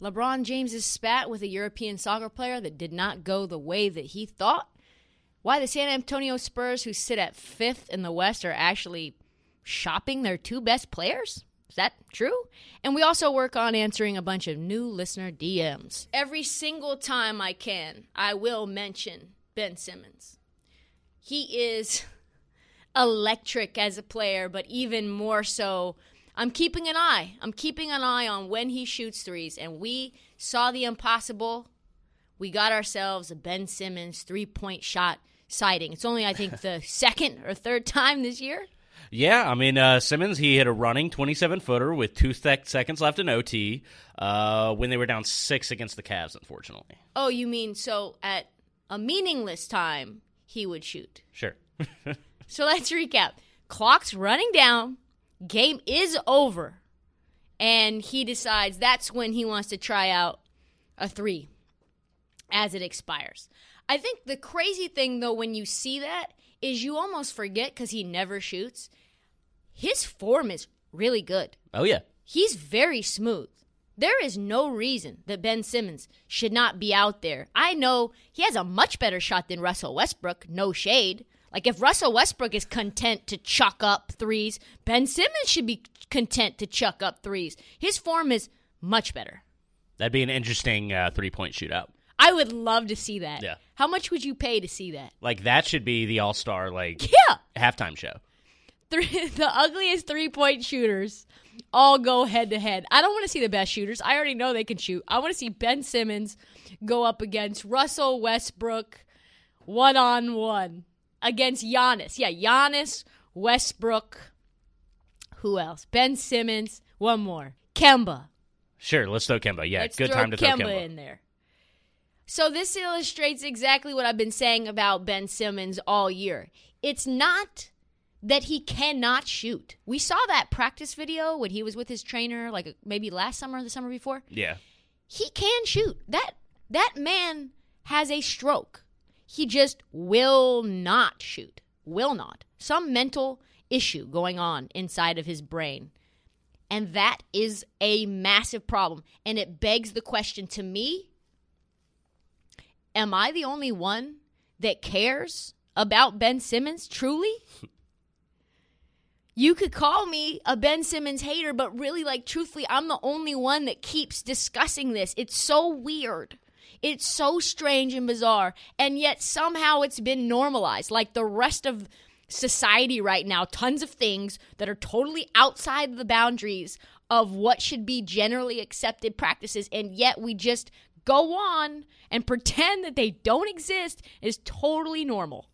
LeBron James's spat with a European soccer player that did not go the way that he thought. Why the San Antonio Spurs, who sit at fifth in the West, are actually shopping their two best players? Is that true? And we also work on answering a bunch of new listener DMs. Every single time I can, I will mention Ben Simmons. He is electric as a player, but even more so I'm keeping an eye. I'm keeping an eye on when he shoots threes. And we saw the impossible. We got ourselves a Ben Simmons three point shot sighting. It's only, I think, the second or third time this year. Yeah, I mean uh, Simmons, he hit a running 27 footer with two seconds left in OT uh, when they were down six against the Cavs. Unfortunately. Oh, you mean so at a meaningless time he would shoot? Sure. so let's recap. Clock's running down. Game is over. And he decides that's when he wants to try out a three as it expires. I think the crazy thing, though, when you see that, is you almost forget because he never shoots. His form is really good. Oh, yeah. He's very smooth. There is no reason that Ben Simmons should not be out there. I know he has a much better shot than Russell Westbrook, no shade. Like if Russell Westbrook is content to chuck up threes, Ben Simmons should be content to chuck up threes. His form is much better. That'd be an interesting uh, three point shootout. I would love to see that. Yeah. How much would you pay to see that? Like that should be the All Star like yeah halftime show. Three, the ugliest three point shooters all go head to head. I don't want to see the best shooters. I already know they can shoot. I want to see Ben Simmons go up against Russell Westbrook one on one against Giannis. Yeah, Giannis, Westbrook. Who else? Ben Simmons. One more. Kemba. Sure, let's throw Kemba. Yeah, Let's good time to throw Kemba Kemba. in there. So this illustrates exactly what I've been saying about Ben Simmons all year. It's not that he cannot shoot. We saw that practice video when he was with his trainer, like maybe last summer or the summer before. Yeah. He can shoot. That that man has a stroke. He just will not shoot. Will not. Some mental issue going on inside of his brain. And that is a massive problem. And it begs the question to me Am I the only one that cares about Ben Simmons truly? you could call me a Ben Simmons hater, but really, like, truthfully, I'm the only one that keeps discussing this. It's so weird. It's so strange and bizarre. And yet, somehow, it's been normalized. Like the rest of society right now, tons of things that are totally outside the boundaries of what should be generally accepted practices. And yet, we just go on and pretend that they don't exist is totally normal.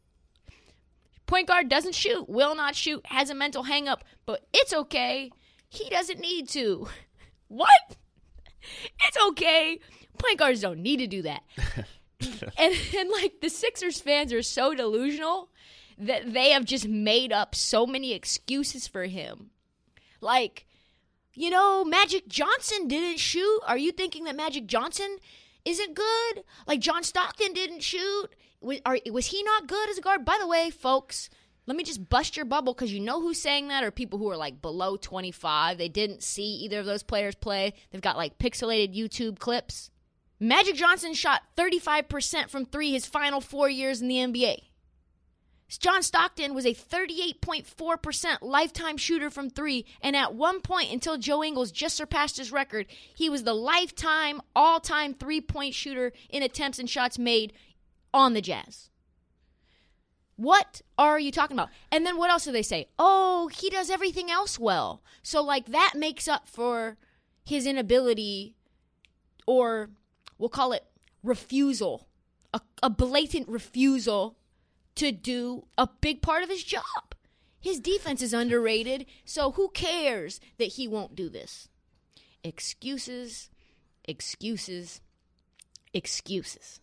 Point guard doesn't shoot, will not shoot, has a mental hangup, but it's okay. He doesn't need to. What? It's okay. Point guards don't need to do that. and, and like the Sixers fans are so delusional that they have just made up so many excuses for him. Like, you know, Magic Johnson didn't shoot. Are you thinking that Magic Johnson isn't good? Like John Stockton didn't shoot. Was, are, was he not good as a guard? By the way, folks, let me just bust your bubble because you know who's saying that are people who are like below 25. They didn't see either of those players play. They've got like pixelated YouTube clips. Magic Johnson shot 35% from three his final four years in the NBA. John Stockton was a 38.4% lifetime shooter from three, and at one point, until Joe Ingles just surpassed his record, he was the lifetime, all time three point shooter in attempts and shots made on the Jazz. What are you talking about? And then what else do they say? Oh, he does everything else well. So, like, that makes up for his inability, or we'll call it refusal, a, a blatant refusal to do a big part of his job. His defense is underrated, so who cares that he won't do this? Excuses, excuses, excuses.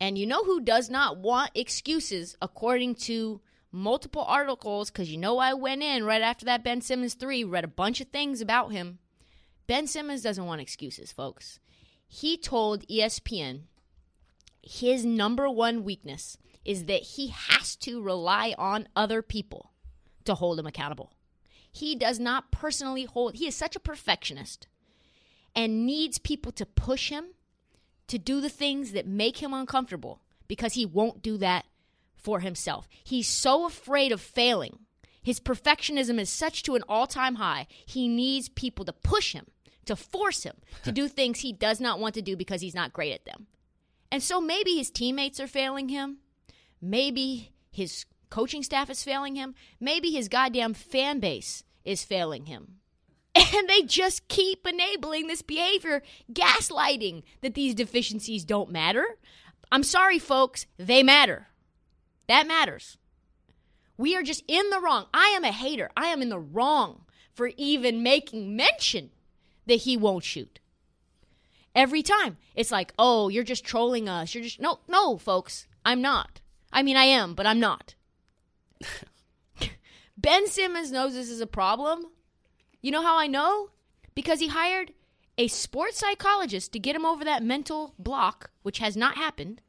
And you know who does not want excuses, according to multiple articles? Because you know I went in right after that Ben Simmons 3, read a bunch of things about him. Ben Simmons doesn't want excuses, folks. He told ESPN his number one weakness is that he has to rely on other people to hold him accountable. He does not personally hold, he is such a perfectionist and needs people to push him to do the things that make him uncomfortable because he won't do that for himself. He's so afraid of failing. His perfectionism is such to an all time high. He needs people to push him, to force him to do things he does not want to do because he's not great at them. And so maybe his teammates are failing him. Maybe his coaching staff is failing him. Maybe his goddamn fan base is failing him. And they just keep enabling this behavior, gaslighting that these deficiencies don't matter. I'm sorry, folks, they matter. That matters. We are just in the wrong. I am a hater. I am in the wrong for even making mention that he won't shoot. Every time. It's like, oh, you're just trolling us. You're just. No, no, folks. I'm not. I mean, I am, but I'm not. ben Simmons knows this is a problem. You know how I know? Because he hired a sports psychologist to get him over that mental block, which has not happened.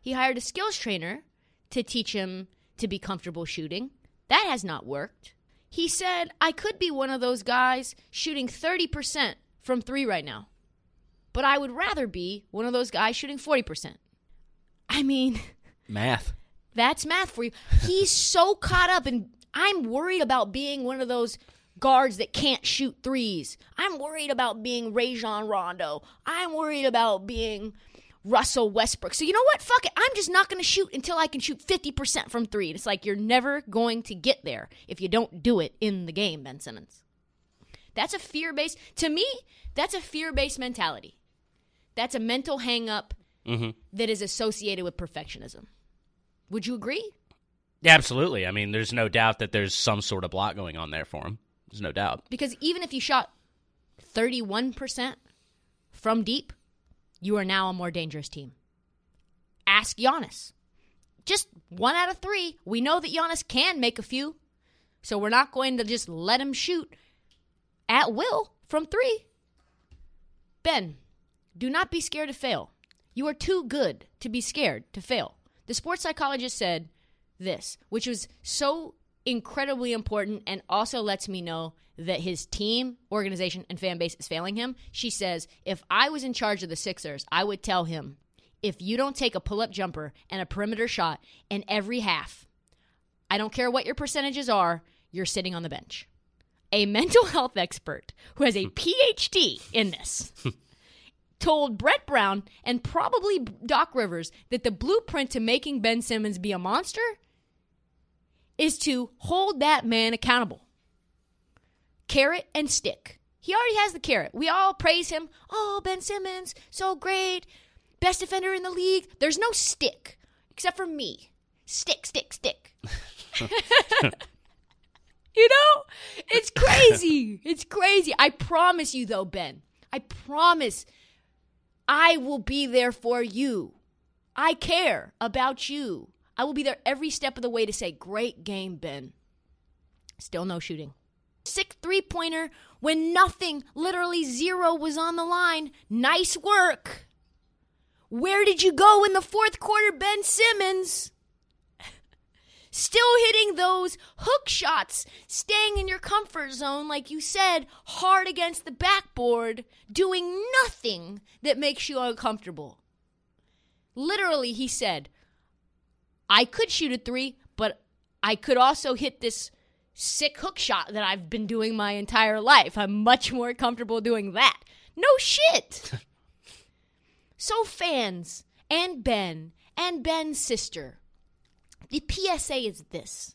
He hired a skills trainer to teach him to be comfortable shooting. That has not worked. He said, I could be one of those guys shooting 30% from three right now, but I would rather be one of those guys shooting 40%. I mean, Math. that's math for you. He's so caught up and I'm worried about being one of those guards that can't shoot threes. I'm worried about being Rajon Rondo. I'm worried about being Russell Westbrook. So you know what? Fuck it. I'm just not going to shoot until I can shoot 50% from three. And it's like you're never going to get there if you don't do it in the game, Ben Simmons. That's a fear based, to me, that's a fear based mentality. That's a mental hang up mm-hmm. that is associated with perfectionism. Would you agree? Absolutely. I mean, there's no doubt that there's some sort of block going on there for him. There's no doubt. Because even if you shot 31% from deep, you are now a more dangerous team. Ask Giannis. Just one out of three. We know that Giannis can make a few, so we're not going to just let him shoot at will from three. Ben, do not be scared to fail. You are too good to be scared to fail. The sports psychologist said this, which was so incredibly important and also lets me know that his team, organization, and fan base is failing him. She says, If I was in charge of the Sixers, I would tell him, if you don't take a pull up jumper and a perimeter shot in every half, I don't care what your percentages are, you're sitting on the bench. A mental health expert who has a PhD in this told Brett Brown and probably Doc Rivers that the blueprint to making Ben Simmons be a monster is to hold that man accountable. Carrot and stick. He already has the carrot. We all praise him. Oh, Ben Simmons, so great. Best defender in the league. There's no stick, except for me. Stick, stick, stick. you know? It's crazy. It's crazy. I promise you, though, Ben. I promise I will be there for you. I care about you. I will be there every step of the way to say, Great game, Ben. Still no shooting. Sick three pointer when nothing, literally zero, was on the line. Nice work. Where did you go in the fourth quarter, Ben Simmons? Still hitting those hook shots, staying in your comfort zone, like you said, hard against the backboard, doing nothing that makes you uncomfortable. Literally, he said, I could shoot a three, but I could also hit this sick hook shot that I've been doing my entire life. I'm much more comfortable doing that. No shit. so, fans and Ben and Ben's sister. The PSA is this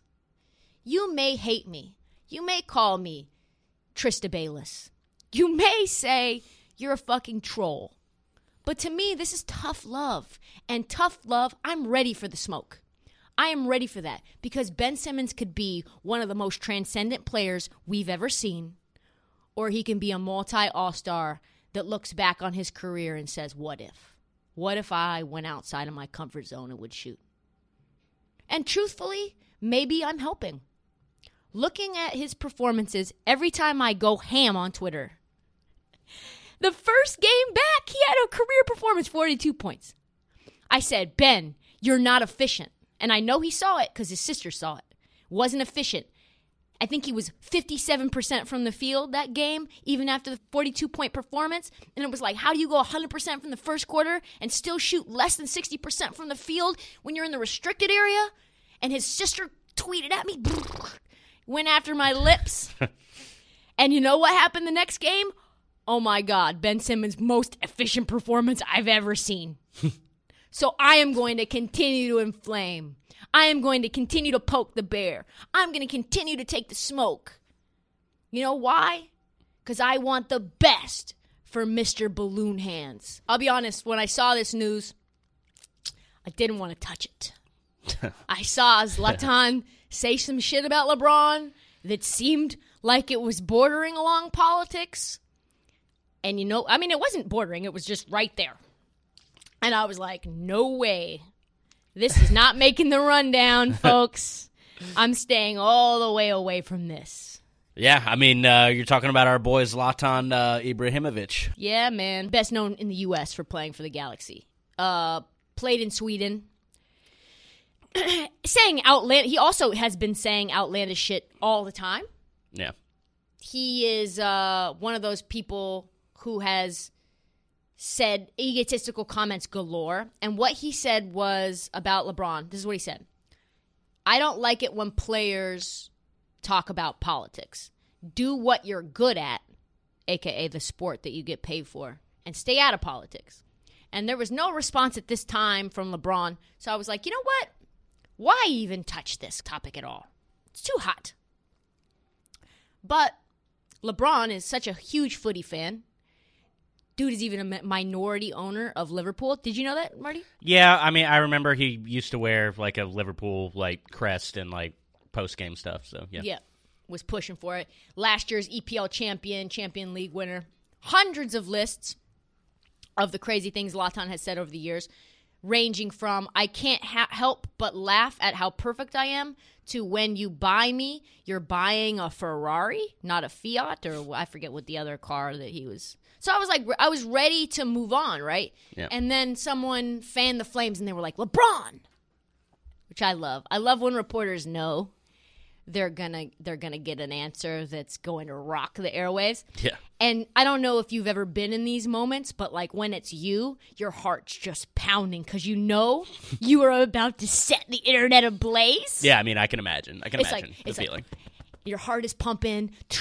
You may hate me. You may call me Trista Bayless. You may say you're a fucking troll. But to me, this is tough love. And tough love, I'm ready for the smoke. I am ready for that because Ben Simmons could be one of the most transcendent players we've ever seen, or he can be a multi all star that looks back on his career and says, What if? What if I went outside of my comfort zone and would shoot? And truthfully, maybe I'm helping. Looking at his performances every time I go ham on Twitter. The first game back, he had a career performance 42 points. I said, Ben, you're not efficient. And I know he saw it because his sister saw it. Wasn't efficient. I think he was 57% from the field that game, even after the 42 point performance. And it was like, how do you go 100% from the first quarter and still shoot less than 60% from the field when you're in the restricted area? And his sister tweeted at me, went after my lips. and you know what happened the next game? Oh my God, Ben Simmons' most efficient performance I've ever seen. so I am going to continue to inflame. I am going to continue to poke the bear. I'm going to continue to take the smoke. You know why? Because I want the best for Mr. Balloon Hands. I'll be honest, when I saw this news, I didn't want to touch it. I saw Zlatan say some shit about LeBron that seemed like it was bordering along politics. And you know, I mean, it wasn't bordering, it was just right there. And I was like, no way. This is not making the rundown, folks. I'm staying all the way away from this. Yeah, I mean, uh, you're talking about our boy Zlatan uh, Ibrahimovic. Yeah, man. Best known in the U.S. for playing for the Galaxy. Uh, played in Sweden. saying outland. He also has been saying outlandish shit all the time. Yeah. He is uh, one of those people who has said egotistical comments galore. And what he said was about LeBron. This is what he said I don't like it when players talk about politics. Do what you're good at, aka the sport that you get paid for, and stay out of politics. And there was no response at this time from LeBron. So I was like, you know what? Why even touch this topic at all? It's too hot. But LeBron is such a huge footy fan dude is even a minority owner of Liverpool. Did you know that, Marty? Yeah, I mean, I remember he used to wear like a Liverpool like crest and like post game stuff. So yeah, yeah, was pushing for it. Last year's EPL champion, Champion League winner, hundreds of lists of the crazy things Zlatan has said over the years, ranging from "I can't ha- help but laugh at how perfect I am" to "When you buy me, you're buying a Ferrari, not a Fiat," or I forget what the other car that he was so I was like, I was ready to move on, right? Yeah. And then someone fanned the flames and they were like, LeBron, which I love. I love when reporters know they're gonna they're gonna get an answer that's going to rock the airwaves. Yeah. And I don't know if you've ever been in these moments, but like when it's you, your heart's just pounding because you know you are about to set the internet ablaze. Yeah, I mean, I can imagine. I can It's like- imagine the it's like- feeling. Your heart is pumping.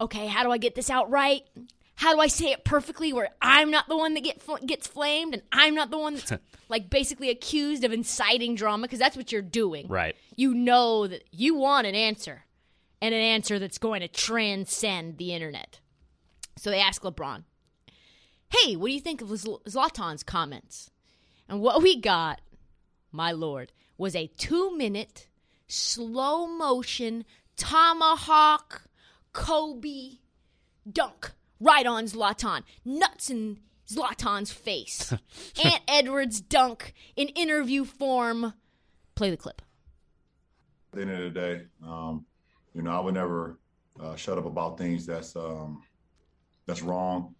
Okay, how do I get this out right? How do I say it perfectly where I'm not the one that get fl- gets flamed and I'm not the one that's like basically accused of inciting drama because that's what you're doing. Right. You know that you want an answer and an answer that's going to transcend the internet. So they ask LeBron, "Hey, what do you think of Zl- Zlatan's comments?" And what we got, my lord, was a 2-minute slow motion tomahawk Kobe dunk right on Zlatan. Nuts in Zlatan's face. Ant Edwards dunk in interview form. Play the clip. At the end of the day, um, you know, I would never uh, shut up about things that's um, that's wrong.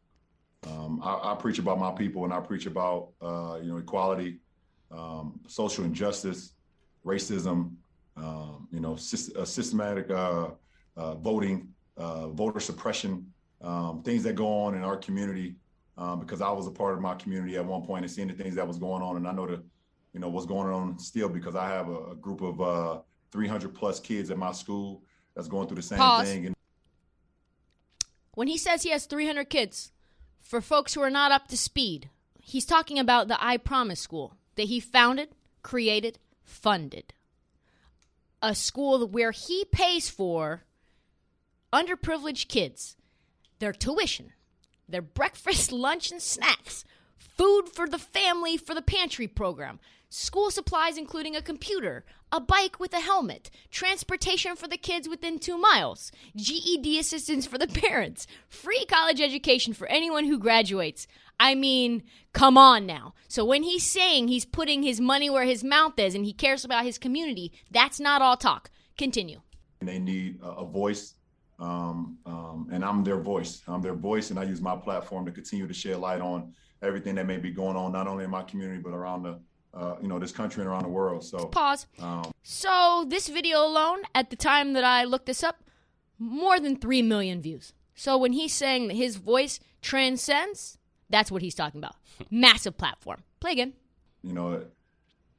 Um, I, I preach about my people, and I preach about uh, you know equality, um, social injustice, racism, um, you know, sys- uh, systematic uh, uh, voting, uh, voter suppression, um, things that go on in our community. Um, because I was a part of my community at one point and seeing the things that was going on, and I know the, you know, what's going on still because I have a, a group of uh, 300 plus kids at my school that's going through the same Pause. thing. And When he says he has 300 kids, for folks who are not up to speed, he's talking about the I Promise School that he founded, created, funded. A school where he pays for underprivileged kids their tuition, their breakfast, lunch, and snacks, food for the family for the pantry program, school supplies including a computer, a bike with a helmet, transportation for the kids within two miles, GED assistance for the parents, free college education for anyone who graduates. I mean, come on now. So when he's saying he's putting his money where his mouth is and he cares about his community, that's not all talk. Continue. They need a, a voice, um, um, and I'm their voice. I'm their voice, and I use my platform to continue to shed light on everything that may be going on, not only in my community but around the uh, you know this country and around the world. So Pause. um, So this video alone, at the time that I looked this up, more than three million views. So when he's saying that his voice transcends, that's what he's talking about. Massive platform. Play again. you know,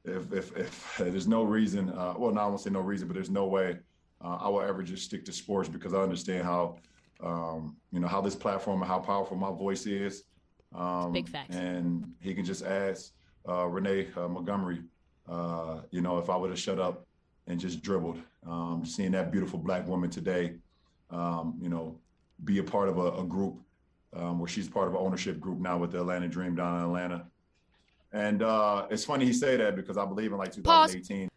if if, if there's no reason, uh, well, no, I won't say no reason, but there's no way uh, I will ever just stick to sports because I understand how, um, you know, how this platform and how powerful my voice is. Um, Big facts. And he can just ask uh, Renee uh, Montgomery, uh, you know, if I would have shut up and just dribbled, um, seeing that beautiful black woman today, um, you know, be a part of a, a group um, where she's part of an ownership group now with the Atlanta Dream down in Atlanta. And uh, it's funny he say that because I believe in like 2018.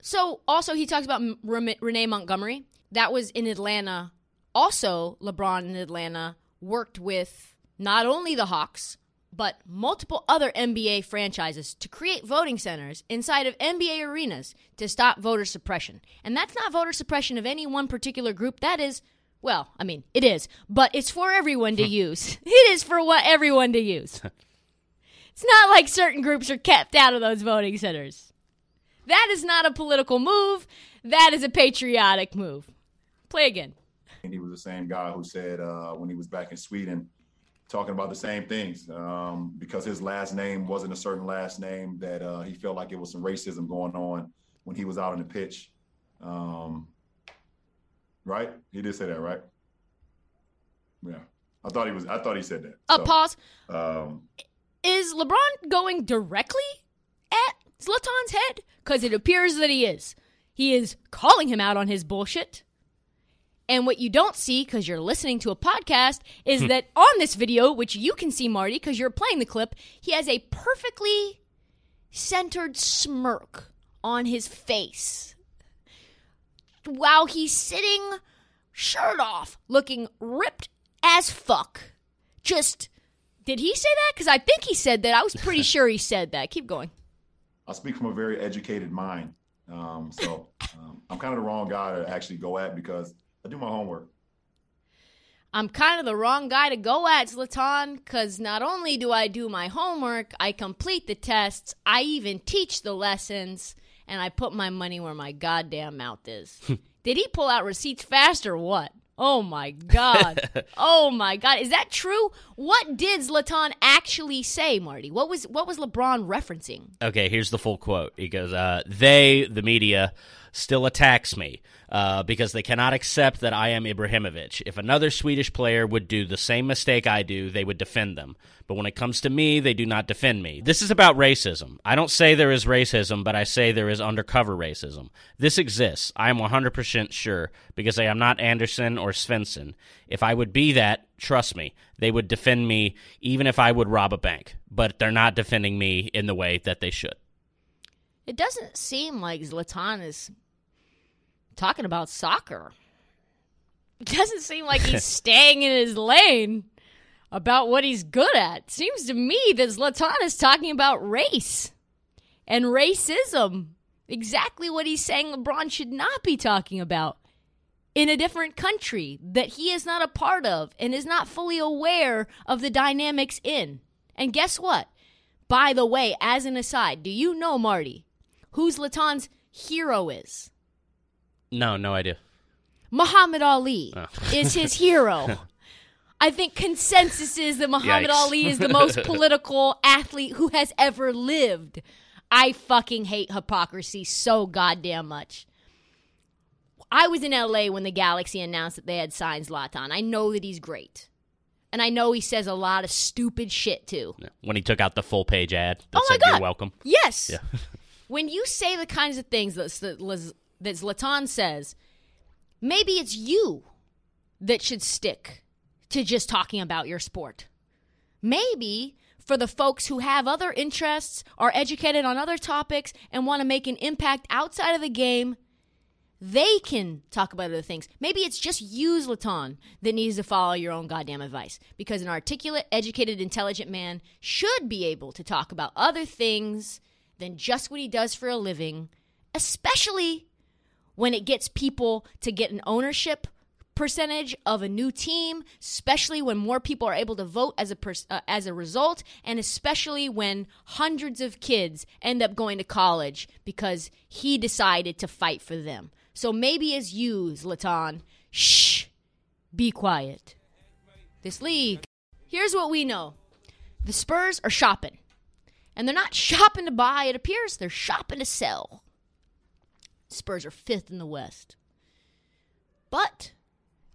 So also he talks about M- Renee Montgomery. That was in Atlanta. Also, LeBron in Atlanta worked with not only the Hawks but multiple other NBA franchises to create voting centers inside of NBA arenas to stop voter suppression. And that's not voter suppression of any one particular group. That is, well, I mean, it is, but it's for everyone to use. It is for what everyone to use. It's not like certain groups are kept out of those voting centers. That is not a political move. That is a patriotic move. Play again. And he was the same guy who said uh, when he was back in Sweden, talking about the same things um, because his last name wasn't a certain last name that uh, he felt like it was some racism going on when he was out on the pitch. Um, right? He did say that, right? Yeah. I thought he was. I thought he said that. Uh, So, pause. Um, Is LeBron going directly Zlatan's head? Because it appears that he is. He is calling him out on his bullshit. And what you don't see, because you're listening to a podcast, is hmm. that on this video, which you can see, Marty, because you're playing the clip, he has a perfectly centered smirk on his face while he's sitting shirt off, looking ripped as fuck. Just, did he say that? Because I think he said that. I was pretty sure he said that. Keep going. I speak from a very educated mind. Um, so um, I'm kind of the wrong guy to actually go at because I do my homework. I'm kind of the wrong guy to go at, Zlatan, because not only do I do my homework, I complete the tests, I even teach the lessons, and I put my money where my goddamn mouth is. Did he pull out receipts fast or what? Oh my god. oh my god. Is that true? What did Zlatan actually say, Marty? What was what was LeBron referencing? Okay, here's the full quote. He goes, uh, "They, the media, still attacks me uh, because they cannot accept that I am Ibrahimovic. If another Swedish player would do the same mistake I do, they would defend them. But when it comes to me, they do not defend me. This is about racism. I don't say there is racism, but I say there is undercover racism. This exists. I am 100% sure because I am not Anderson or Svensson. If I would be that, trust me, they would defend me even if I would rob a bank. But they're not defending me in the way that they should." It doesn't seem like Zlatan is talking about soccer. It doesn't seem like he's staying in his lane about what he's good at. Seems to me that Zlatan is talking about race and racism. Exactly what he's saying LeBron should not be talking about in a different country that he is not a part of and is not fully aware of the dynamics in. And guess what? By the way, as an aside, do you know, Marty, who Zlatan's hero is? No, no idea. Muhammad Ali Oh. is his hero. I think consensus is that Muhammad Yikes. Ali is the most political athlete who has ever lived. I fucking hate hypocrisy so goddamn much. I was in LA when the Galaxy announced that they had signed Zlatan. I know that he's great. And I know he says a lot of stupid shit too. When he took out the full page ad that Oh my said God. you're welcome. Yes. Yeah. when you say the kinds of things that, that, Liz- that Zlatan says, maybe it's you that should stick to just talking about your sport. Maybe for the folks who have other interests, are educated on other topics, and want to make an impact outside of the game, they can talk about other things. Maybe it's just you, Zlatan, that needs to follow your own goddamn advice. Because an articulate, educated, intelligent man should be able to talk about other things than just what he does for a living, especially when it gets people to get an ownership percentage of a new team, especially when more people are able to vote as a pers- uh, as a result, and especially when hundreds of kids end up going to college because he decided to fight for them. So maybe as you, Zlatan, shh, be quiet. This league. Here's what we know: the Spurs are shopping, and they're not shopping to buy. It appears they're shopping to sell. Spurs are fifth in the West. But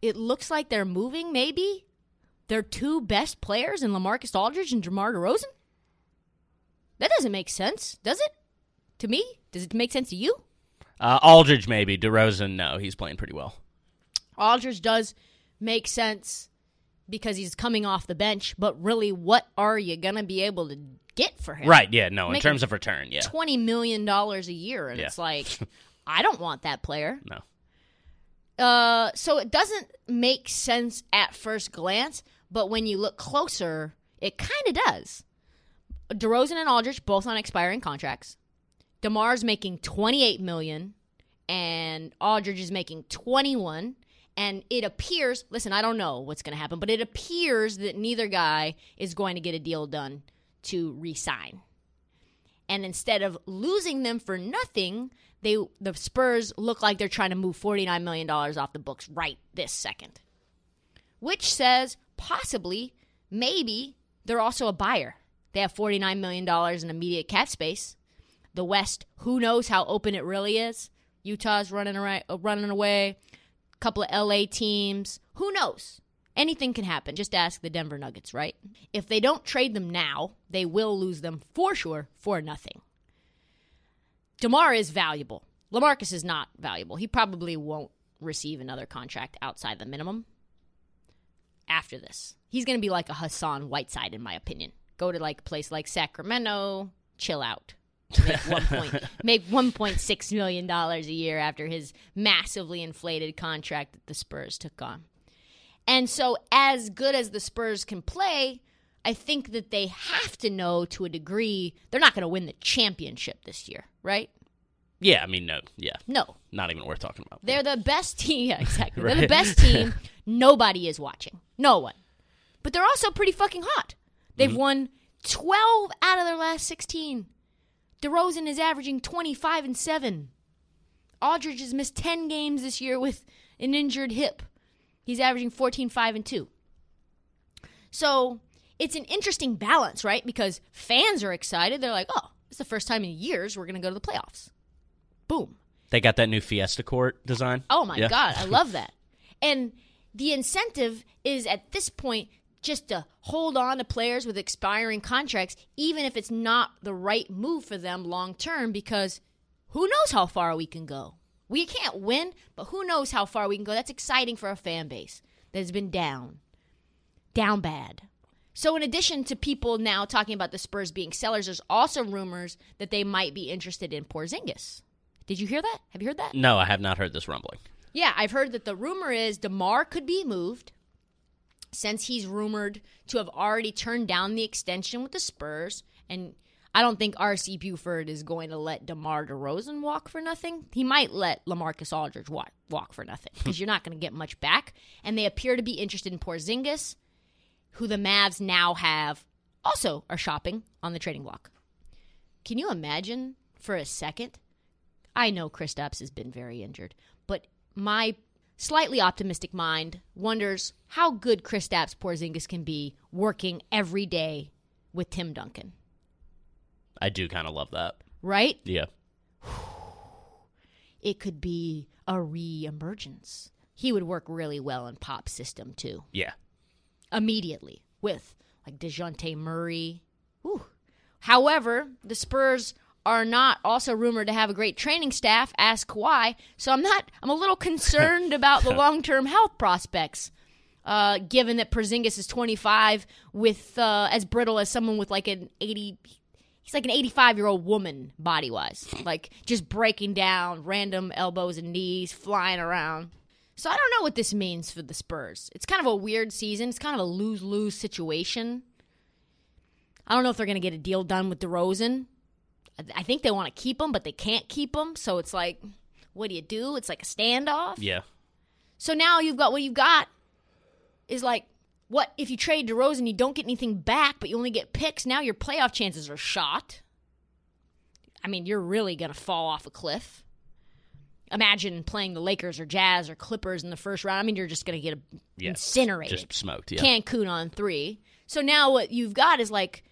it looks like they're moving, maybe, their two best players in LaMarcus Aldridge and DeMar DeRozan? That doesn't make sense, does it? To me? Does it make sense to you? Uh, Aldridge, maybe. DeRozan, no. He's playing pretty well. Aldridge does make sense because he's coming off the bench, but really, what are you going to be able to get for him? Right, yeah, no. In terms of return, yeah. $20 million a year. And Yeah. it's like, I don't want that player. No. Uh, so it doesn't make sense at first glance, but when you look closer, it kind of does. DeRozan and Aldridge both on expiring contracts. DeMar's making 28 million and Aldridge is making 21 and it appears, listen, I don't know what's going to happen, but it appears that neither guy is going to get a deal done to re-sign. And instead of losing them for nothing, they the Spurs look like they're trying to move $49 million off the books right this second. Which says possibly, maybe, they're also a buyer. They have $49 million in immediate cap space. The West, who knows how open it really is? Utah's running away, uh, running away. A couple of LA teams. Who knows? Anything can happen. Just ask the Denver Nuggets, right? If they don't trade them now, they will lose them for sure for nothing. DeMar is valuable. LaMarcus is not valuable. He probably won't receive another contract outside the minimum after this. He's going to be like a Hassan Whiteside, in my opinion. Go to like a place like Sacramento, chill out. Make one point, make one point six million dollars a year after his massively inflated contract that the Spurs took on. And so, as good as the Spurs can play, I think that they have to know to a degree they're not going to win the championship this year, right? Yeah, I mean, no. Yeah. No, Not even worth talking about. they're the best team. Yeah, exactly. They're the best team. Nobody is watching. No one. But they're also pretty fucking hot. They've Mm-hmm. won 12 out of their last 16. DeRozan is averaging 25 and 7. Aldridge has missed 10 games this year with an injured hip. He's averaging 14, 5, and 2. So it's an interesting balance, right? Because fans are excited. They're like, oh, it's the first time in years we're going to go to the playoffs. Boom. They got that new Fiesta Court design. Oh my Yeah. god, I love that. And the incentive is at this point just to hold on to players with expiring contracts, even if it's not the right move for them long term, because who knows how far we can go. We can't win, but who knows how far we can go. That's exciting for a fan base that has been down. Down bad. So, in addition to people now talking about the Spurs being sellers, there's also rumors that they might be interested in Porzingis. Did you hear that? Have you heard that? No, I have not heard this rumbling. Yeah, I've heard that the rumor is DeMar could be moved since he's rumored to have already turned down the extension with the Spurs. And I don't think R.C. Buford is going to let DeMar DeRozan walk for nothing. He might let LaMarcus Aldridge walk, walk for nothing because you're not going to get much back. And they appear to be interested in Porzingis, who the Mavs now have also are shopping on the trading block. Can you imagine for a second I know Chris Kristaps has been very injured, but my slightly optimistic mind wonders how good Chris Kristaps Porzingis can be working every day with Tim Duncan, I do kind of love that. right? Yeah. It could be a re-emergence. He would work really well in pop system too. Yeah. Immediately with like Dejounte Murray. Ooh. However, the Spurs are not also rumored to have a great training staff. Ask Kawhi. So I'm not. I'm a little concerned about the long-term health prospects. Uh, given that Porzingis is 25, with uh, as brittle as someone with like an 80, he's like an 85 year old woman body wise, like just breaking down, random elbows and knees flying around. So I don't know what this means for the Spurs. It's kind of a weird season. It's kind of a lose lose situation. I don't know if they're going to get a deal done with DeRozan. I think they want to keep him, but they can't keep him. So it's like, what do you do? It's like a standoff. Yeah. So now you've got what you've got is like, what if you trade DeRozan, you don't get anything back, but you only get picks? Now your playoff chances are shot. I mean, you're really going to fall off a cliff. Imagine playing the Lakers or Jazz or Clippers in the first round. I mean, you're just going to get Yeah. incinerated. Just smoked. Yeah. Cancun on three. So now what you've got is like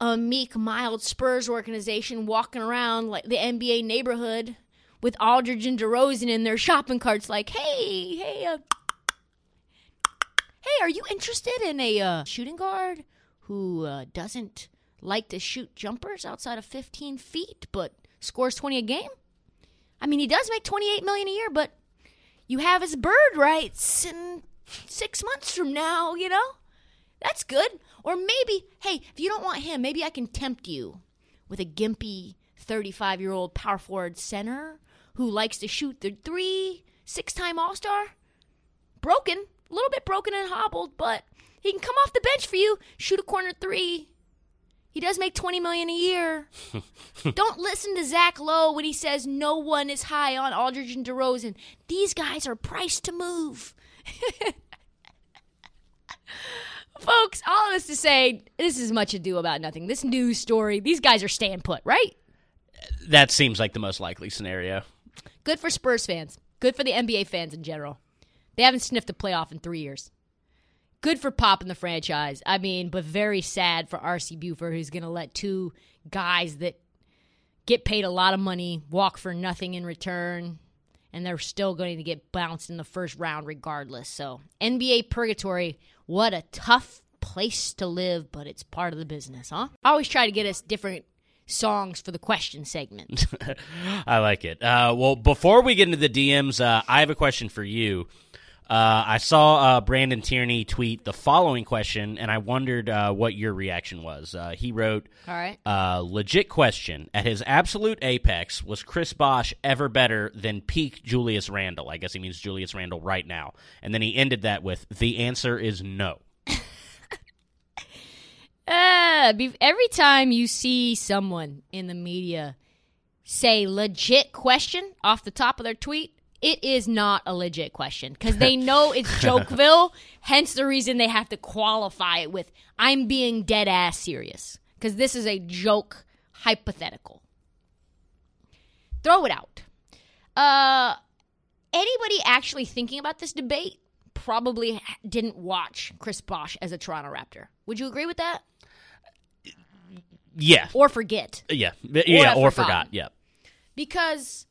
a meek, mild Spurs organization walking around like the NBA neighborhood with Aldridge and DeRozan in their shopping carts, like, hey, hey, uh, hey, are you interested in a uh, shooting guard who uh, doesn't like to shoot jumpers outside of 15 feet but scores 20 a game? I mean, he does make 28 million a year, but you have his bird rights in six months from now, you know? That's good. Or maybe, hey, if you don't want him, maybe I can tempt you with a gimpy 35 year old power forward center who likes to shoot the three, six time All Star. Broken, a little bit broken and hobbled, but he can come off the bench for you, shoot a corner three. He does make 20 million a year. Don't listen to Zach Lowe when he says no one is high on Aldridge and DeRozan. These guys are priced to move. Folks, all this to say, this is much ado about nothing. This news story, these guys are staying put, right? That seems like the most likely scenario. Good for Spurs fans. Good for the NBA fans in general. They haven't sniffed a playoff in three years. Good for Pop and the franchise. I mean, but very sad for RC Buford, who's going to let two guys that get paid a lot of money walk for nothing in return, and they're still going to get bounced in the first round regardless. So, NBA purgatory, what a tough place to live, but it's part of the business, huh? I always try to get us different songs for the question segment. I like it. Uh, well, before we get into the DMs, uh, I have a question for you. Uh, I saw uh, Brandon Tierney tweet the following question, and I wondered uh, what your reaction was. Uh, he wrote, All right. uh, legit question. At his absolute apex, was Chris Bosh ever better than peak Julius Randle? I guess he means Julius Randle right now. And then he ended that with, the answer is no. Uh, every time you see someone in the media say legit question off the top of their tweet, it is not a legit question because they know it's Jokeville. hence the reason they have to qualify it with "I'm being dead ass serious" because this is a joke hypothetical. Throw it out. Uh, anybody actually thinking about this debate probably didn't watch Chris Bosh as a Toronto Raptor. Would you agree with that? Yeah. Or forget? Yeah. Yeah, have or forgotten. forgot. Yeah. because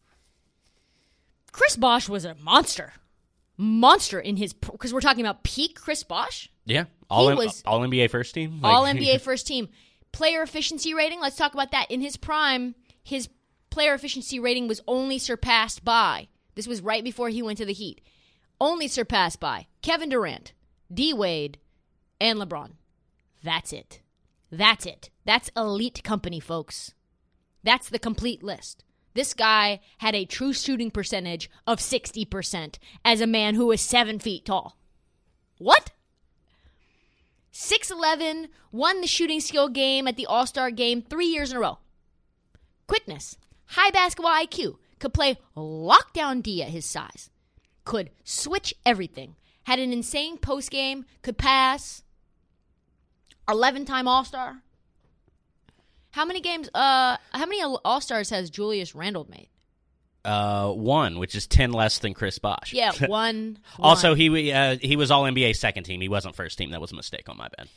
Chris Bosh was a monster, monster in his because we're talking about peak Chris Bosh, Yeah. All, He was- all NBA first team? Like- all NBA first team, player efficiency rating. Let's talk about that. In his prime, his player efficiency rating was only surpassed by this was right before he went to the Heat, only surpassed by Kevin Durant, D Wade, and LeBron. That's it. That's it. That's elite company, folks. That's the complete list. This guy had a true shooting percentage of 60% as a man who was seven feet tall. What? 6'11, won the shooting skill game at the All Star game three years in a row. Quickness, high basketball IQ, could play lockdown D at his size, could switch everything, had an insane post game, could pass, 11 time All Star. How many games, uh, how many All Stars has Julius Randle made? Uh, one, which is 10 less than Chris Bosh. Yeah, one. Also, he uh, he was all NBA second team. He wasn't first team. That was a mistake on my bad.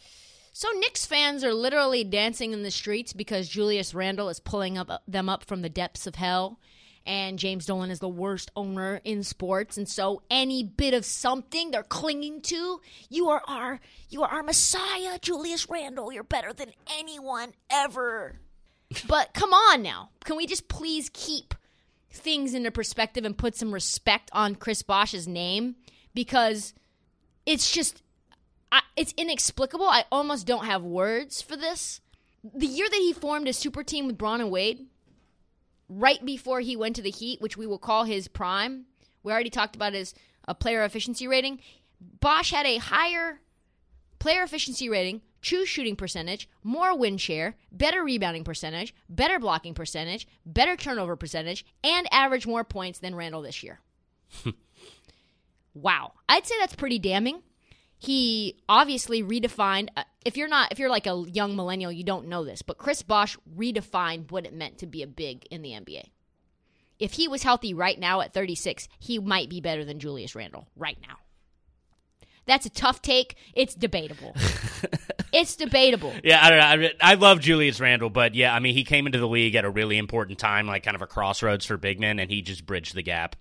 So Knicks fans are literally dancing in the streets because Julius Randle is pulling up them up from the depths of hell, and James Dolan is the worst owner in sports, and so any bit of something they're clinging to, you are our you are our messiah, Julius Randle. You're better than anyone ever. but come on now, can we just please keep things into perspective and put some respect on Chris Bosh's name because it's just I, it's inexplicable. I almost don't have words for this. The year that he formed a super team with Bron and Wade, right before he went to the Heat, which we will call his prime, we already talked about his uh, player efficiency rating. Bosh had a higher player efficiency rating, true shooting percentage, more win share, better rebounding percentage, better blocking percentage, better turnover percentage, and average more points than Randle this year. wow. I'd say that's pretty damning. He obviously redefined uh, if you're not if you're like a young millennial you don't know this, but Chris Bosh redefined what it meant to be a big in the NBA. If he was healthy right now at 36, he might be better than Julius Randle right now. That's a tough take. It's debatable. it's debatable. Yeah, I don't know. I, I love Julius Randle, but yeah, I mean, he came into the league at a really important time, like kind of a crossroads for big men, and he just bridged the gap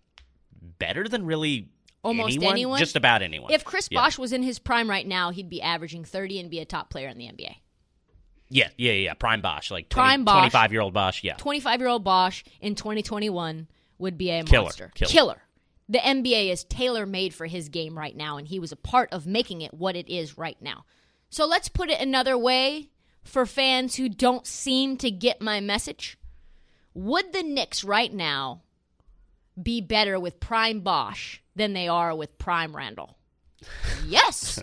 better than really Almost anyone, anyone? just about anyone. If Chris Yeah. Bosh was in his prime right now, he'd be averaging 30 and be a top player in the NBA. yeah, yeah, yeah, Prime Bosh, like 20, Prime Bosh. 25 year old Bosh, yeah. 25 year old Bosh in 2021 would be a Killer. monster. Killer. The NBA is tailor made for his game right now, and he was a part of making it what it is right now. So let's put it another way for fans who don't seem to get my message. Would the Knicks right now be better with Prime Bosh than they are with Prime Randle? yes.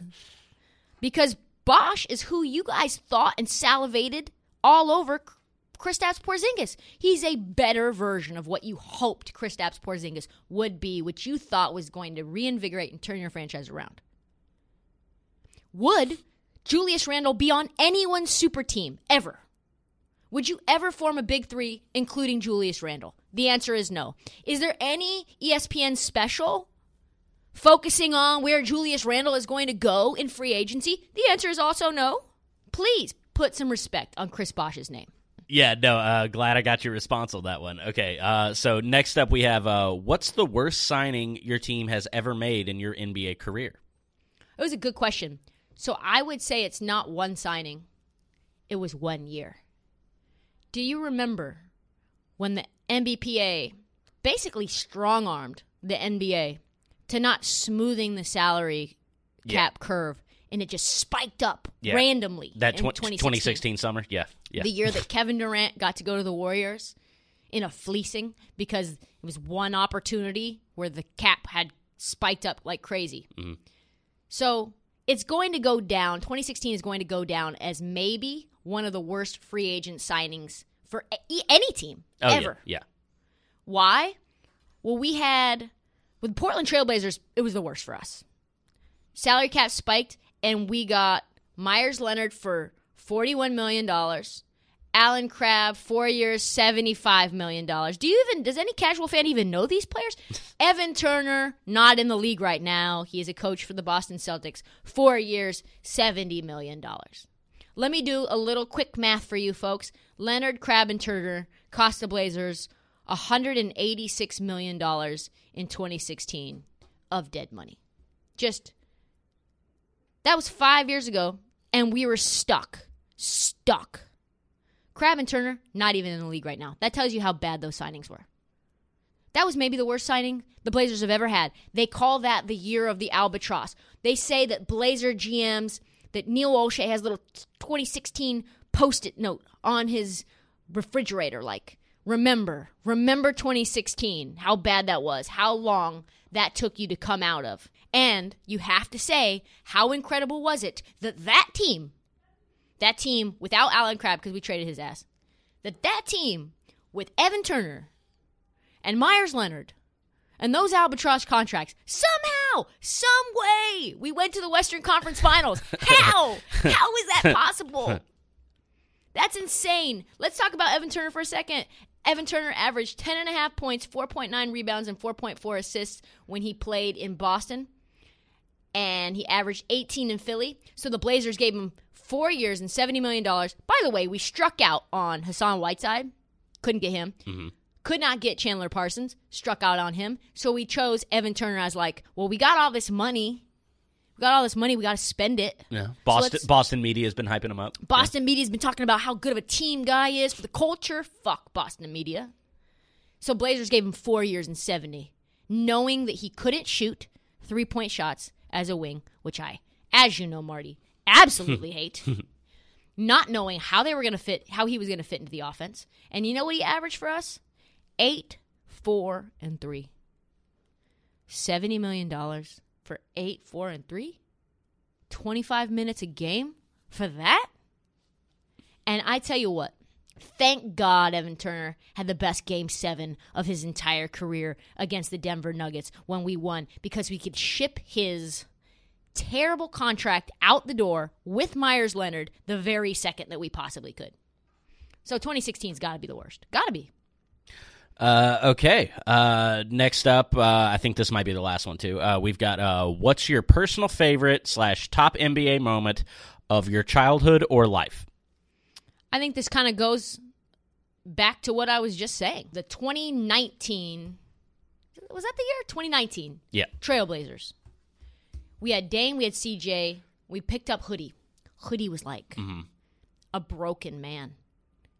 because Bosh is who you guys thought and salivated all over Kristaps Porzingis. He's a better version of what you hoped Kristaps Porzingis would be, which you thought was going to reinvigorate and turn your franchise around. Would Julius Randle be on anyone's super team ever? Would you ever form a big three, including Julius Randle? The answer is no. Is there any ESPN special focusing on where Julius Randle is going to go in free agency? The answer is also no. Please put some respect on Chris Bosh's name. Yeah, no, uh, glad I got your response on that one. Okay, uh, so next up we have uh, what's the worst signing your team has ever made in your NBA career? It was a good question. So I would say it's not one signing, it was one year. Do you remember when the NBPA basically strong armed the NBA to not smoothing the salary Yeah. cap curve and it just spiked up Yeah. randomly That in tw- 2016? 2016 summer? Yeah, yeah. the year that Kevin Durant got to go to the Warriors in a fleecing because it was one opportunity where the cap had spiked up like crazy. Mm-hmm. So it's going to go down. 2016 is going to go down as maybe one of the worst free agent signings for any team oh, ever. Yeah, yeah. Why? Well, we had with Portland Trailblazers, it was the worst for us. Salary cap spiked, and we got Meyers Leonard for forty-one million dollars. Allen Crabbe, four years, seventy-five million dollars. Do you even? Does any casual fan even know these players? Evan Turner, not in the league right now. He is a coach for the Boston Celtics. Four years, seventy million dollars. Let me do a little quick math for you folks. Leonard, Crabbe, and Turner cost the Blazers $186 million in 2016 of dead money. Just, that was five years ago, and we were stuck. Stuck. Crabbe and Turner, not even in the league right now. That tells you how bad those signings were. That was maybe the worst signing the Blazers have ever had. They call that the year of the albatross. They say that Blazer GMs, that Neil Olshey has a little 2016 post it note on his refrigerator, like, remember, remember 2016, how bad that was, how long that took you to come out of. And you have to say, how incredible was it that that team, that team without Allen Crabbe, because we traded his ass, that that team with Evan Turner and Meyers Leonard and those albatross contracts somehow, some way, we went to the Western Conference Finals. How? How is that possible? That's insane. Let's talk about Evan Turner for a second. Evan Turner averaged 10.5 points, 4.9 rebounds, and 4.4 assists when he played in Boston. And he averaged 18 in Philly. So the Blazers gave him four years and $70 million. By the way, we struck out on Hassan Whiteside. Couldn't get him. Mm-hmm. Could not get Chandler Parsons, struck out on him. So we chose Evan Turner as like, well, we got all this money. We got all this money, we got to spend it. Yeah. Boston let's- Boston media has been hyping him up. Boston media's been talking about how good of a team guy is for the culture. Fuck Boston media. So Blazers gave him four years and 70, knowing that he couldn't shoot three point shots as a wing, which I, as you know, Marty, absolutely hate. Not knowing how they were going to fit, how he was going to fit into the offense. And you know what he averaged for us? Eight, four, and three. $70 million for eight, four, and three? 25 minutes a game for that? And I tell you what, thank God Evan Turner had the best game seven of his entire career against the Denver Nuggets when we won because we could ship his terrible contract out the door with Meyers Leonard the very second that we possibly could. So 2016's got to be the worst. Got to be. Uh, okay. Uh, next up, uh, I think this might be the last one too. Uh, we've got uh, what's your personal favorite slash top NBA moment of your childhood or life? I think this kind of goes back to what I was just saying. The 2019 was that the year 2019 Yeah. Trailblazers. We had Dame, we had CJ, we picked up Hoodie. Hoodie was like a broken man.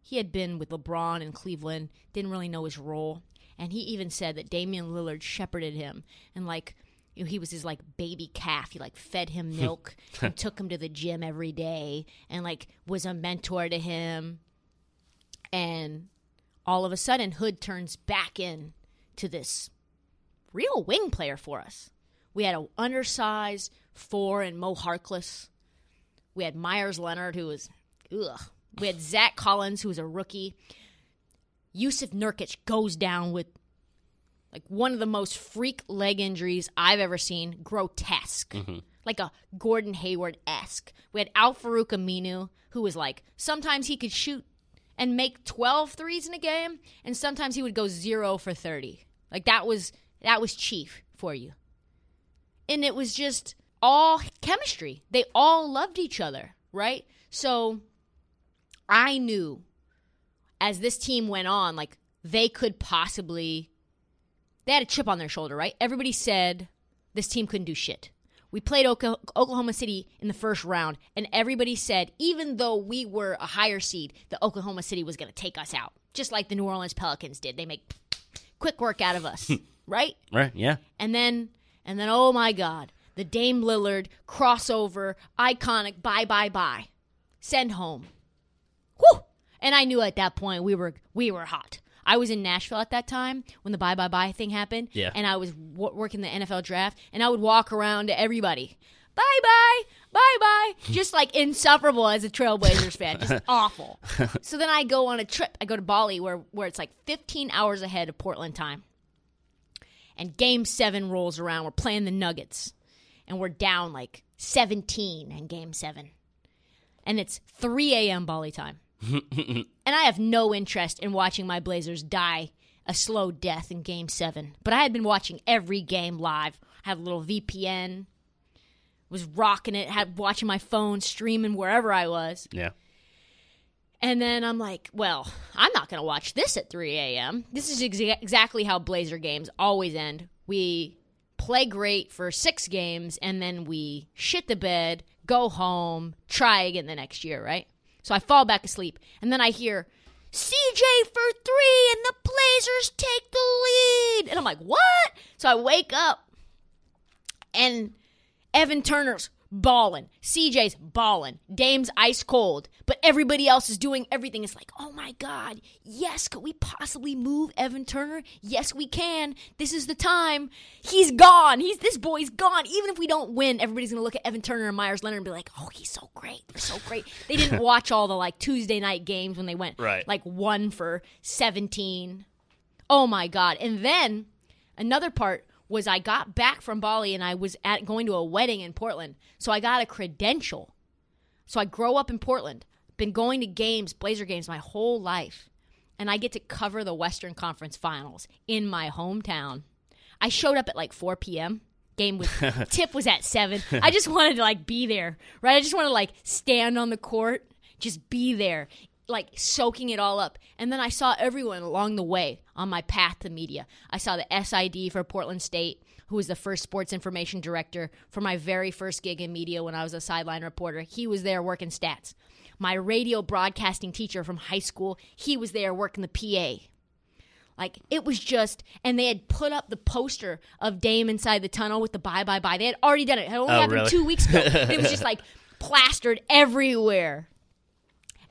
He had been with LeBron in Cleveland, didn't really know his role, and he even said that Damian Lillard shepherded him and like you know, he was his like baby calf. He like fed him milk and took him to the gym every day and like was a mentor to him. And all of a sudden Hood turns back in to this real wing player for us. We had an undersized four and Mo Harkless. We had Meyers Leonard, who was ugh. We had Zach Collins, who was a rookie. Jusuf Nurkic goes down with like one of the most freak leg injuries I've ever seen. Grotesque. Mm-hmm. Like a Gordon Hayward esque. We had Al Farouq Aminu, who was like, sometimes he could shoot and make 12 threes in a game, and sometimes he would go zero for 30. Like that was that was chief for you. And it was just all chemistry. They all loved each other, right? So I knew as this team went on, like they could possibly they had a chip on their shoulder, right? Everybody said this team couldn't do shit. We played Oklahoma City in the first round, and everybody said, even though we were a higher seed, that Oklahoma City was going to take us out, just like the New Orleans Pelicans did. They make quick work out of us, right? Right? Yeah. And then, and then, oh my God, the Dame Lillard crossover, iconic, bye, bye, bye, send home. And I knew at that point we were we were hot. I was in Nashville at that time when the bye bye bye thing happened. Yeah. And I was w- working the NFL draft, and I would walk around to everybody. Bye bye, bye bye. Just like insufferable as a Trailblazers fan, just awful. So then I go on a trip. I go to Bali, where where it's like 15 hours ahead of Portland time. And Game Seven rolls around. We're playing the Nuggets, and we're down like 17 in Game Seven, and it's 3 a.m. Bali time. and I have no interest in watching my Blazers die a slow death in Game Seven. But I had been watching every game live. I had a little VPN, was rocking it, had watching my phone, streaming wherever I was. Yeah. And then I'm like, well, I'm not going to watch this at 3 a.m. This is exa- exactly how Blazer games always end. We play great for six games, and then we shit the bed, go home, try again the next year, right? So I fall back asleep, and then I hear CJ for three, and the Blazers take the lead. And I'm like, what? So I wake up, and Evan Turner's balling, CJ's balling, Dame's ice cold, but everybody else is doing everything. It's like, oh my God, yes, could we possibly move Evan Turner? Yes, we can. This is the time. He's gone. He's this boy's gone. Even if we don't win, everybody's gonna look at Evan Turner and Meyers Leonard and be like, oh, he's so great. They're so great. They didn't watch all the like Tuesday night games when they went Right. like one for seventeen. Oh my god. And then another part was I got back from Bali and I was at going to a wedding in Portland. So I got a credential. So I grow up in Portland. Been going to games, Blazer games my whole life. And I get to cover the Western Conference Finals in my hometown. I showed up at like 4 p.m. Game was tip was at 7. I just wanted to like be there, right? I just wanted to like stand on the court, just be there like soaking it all up. And then I saw everyone along the way on my path to media. I saw the SID for Portland State, who was the first sports information director for my very first gig in media when I was a sideline reporter. He was there working stats. My radio broadcasting teacher from high school, he was there working the PA. Like it was just, and they had put up the poster of Dame inside the tunnel with the bye bye bye. They had already done it. It had only Oh, happened really? two weeks ago. it was just like plastered everywhere.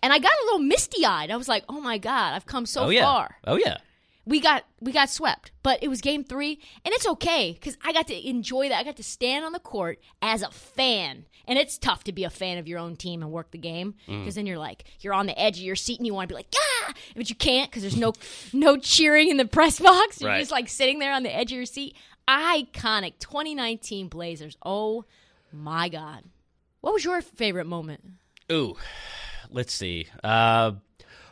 And I got a little misty eyed. I was like, "Oh my god, I've come so oh yeah. far." Oh yeah. We got we got swept, but it was game three, and it's okay because I got to enjoy that. I got to stand on the court as a fan, and it's tough to be a fan of your own team and work the game Mm. because then you're like you're on the edge of your seat and you want to be like ah, but you can't because there's no no cheering in the press box. You're Right. just like sitting there on the edge of your seat. Iconic 2019 Blazers. Oh my god, what was your favorite moment? Ooh, let's see. Uh,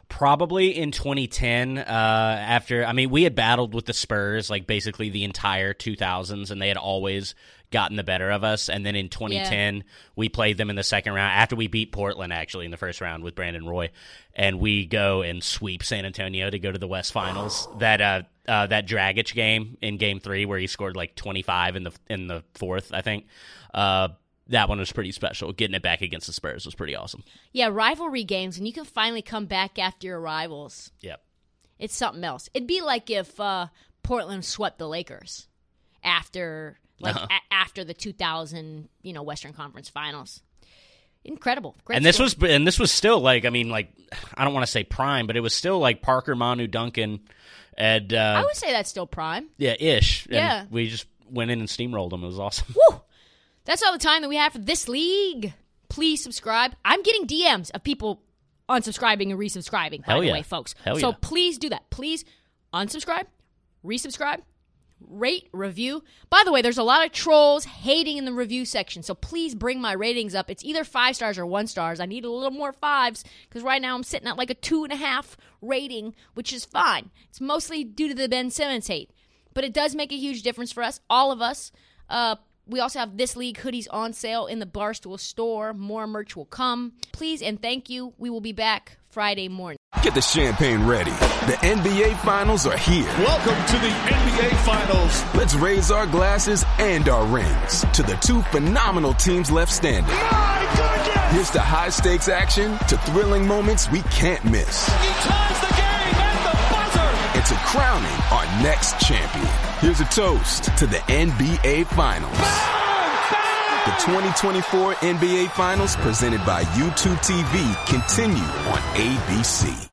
probably in 2010. Uh, after I mean, we had battled with the Spurs like basically the entire 2000s, and they had always gotten the better of us. And then in 2010, we played them in the second round after we beat Portland actually in the first round with Brandon Roy, and we go and sweep San Antonio to go to the West Finals. that uh, uh, that Dragic game in Game Three where he scored like 25 in the in the fourth, I think. Uh, that one was pretty special. Getting it back against the Spurs was pretty awesome. Yeah, rivalry games, and you can finally come back after your rivals. Yep. It's something else. It'd be like if uh, Portland swept the Lakers after like Uh-huh. a- after the 2000, you know, Western Conference Finals. Incredible. Great and this was and this was still like I mean like I don't want to say prime, but it was still like Parker, Manu, Duncan, and uh, I would say that's still prime. yeah, ish. And Yeah. we just went in and steamrolled them. It was awesome. Woo! That's all the time that we have for this league. Please subscribe. I'm getting DMs of people unsubscribing and resubscribing, by Hell the yeah. way, folks. Hell so yeah. please do that. Please unsubscribe, resubscribe, rate, review. By the way, there's a lot of trolls hating in the review section, so please bring my ratings up. It's either five stars or one stars. I need a little more fives because right now I'm sitting at like a two and a half rating, which is fine. It's mostly due to the Ben Simmons hate, but it does make a huge difference for us, all of us. Uh, we also have this league hoodies on sale in the Barstool store. More merch will come. Please and thank you. We will be back Friday morning. Get the champagne ready. The NBA Finals are here. Welcome to the NBA Finals. Let's raise our glasses and our rings to the two phenomenal teams left standing. My goodness! Here's to high stakes action, to thrilling moments we can't miss, He ties the crowning our next champion. Here's a toast to the NBA Finals. The 2024 NBA Finals presented by YouTube TV continue on ABC.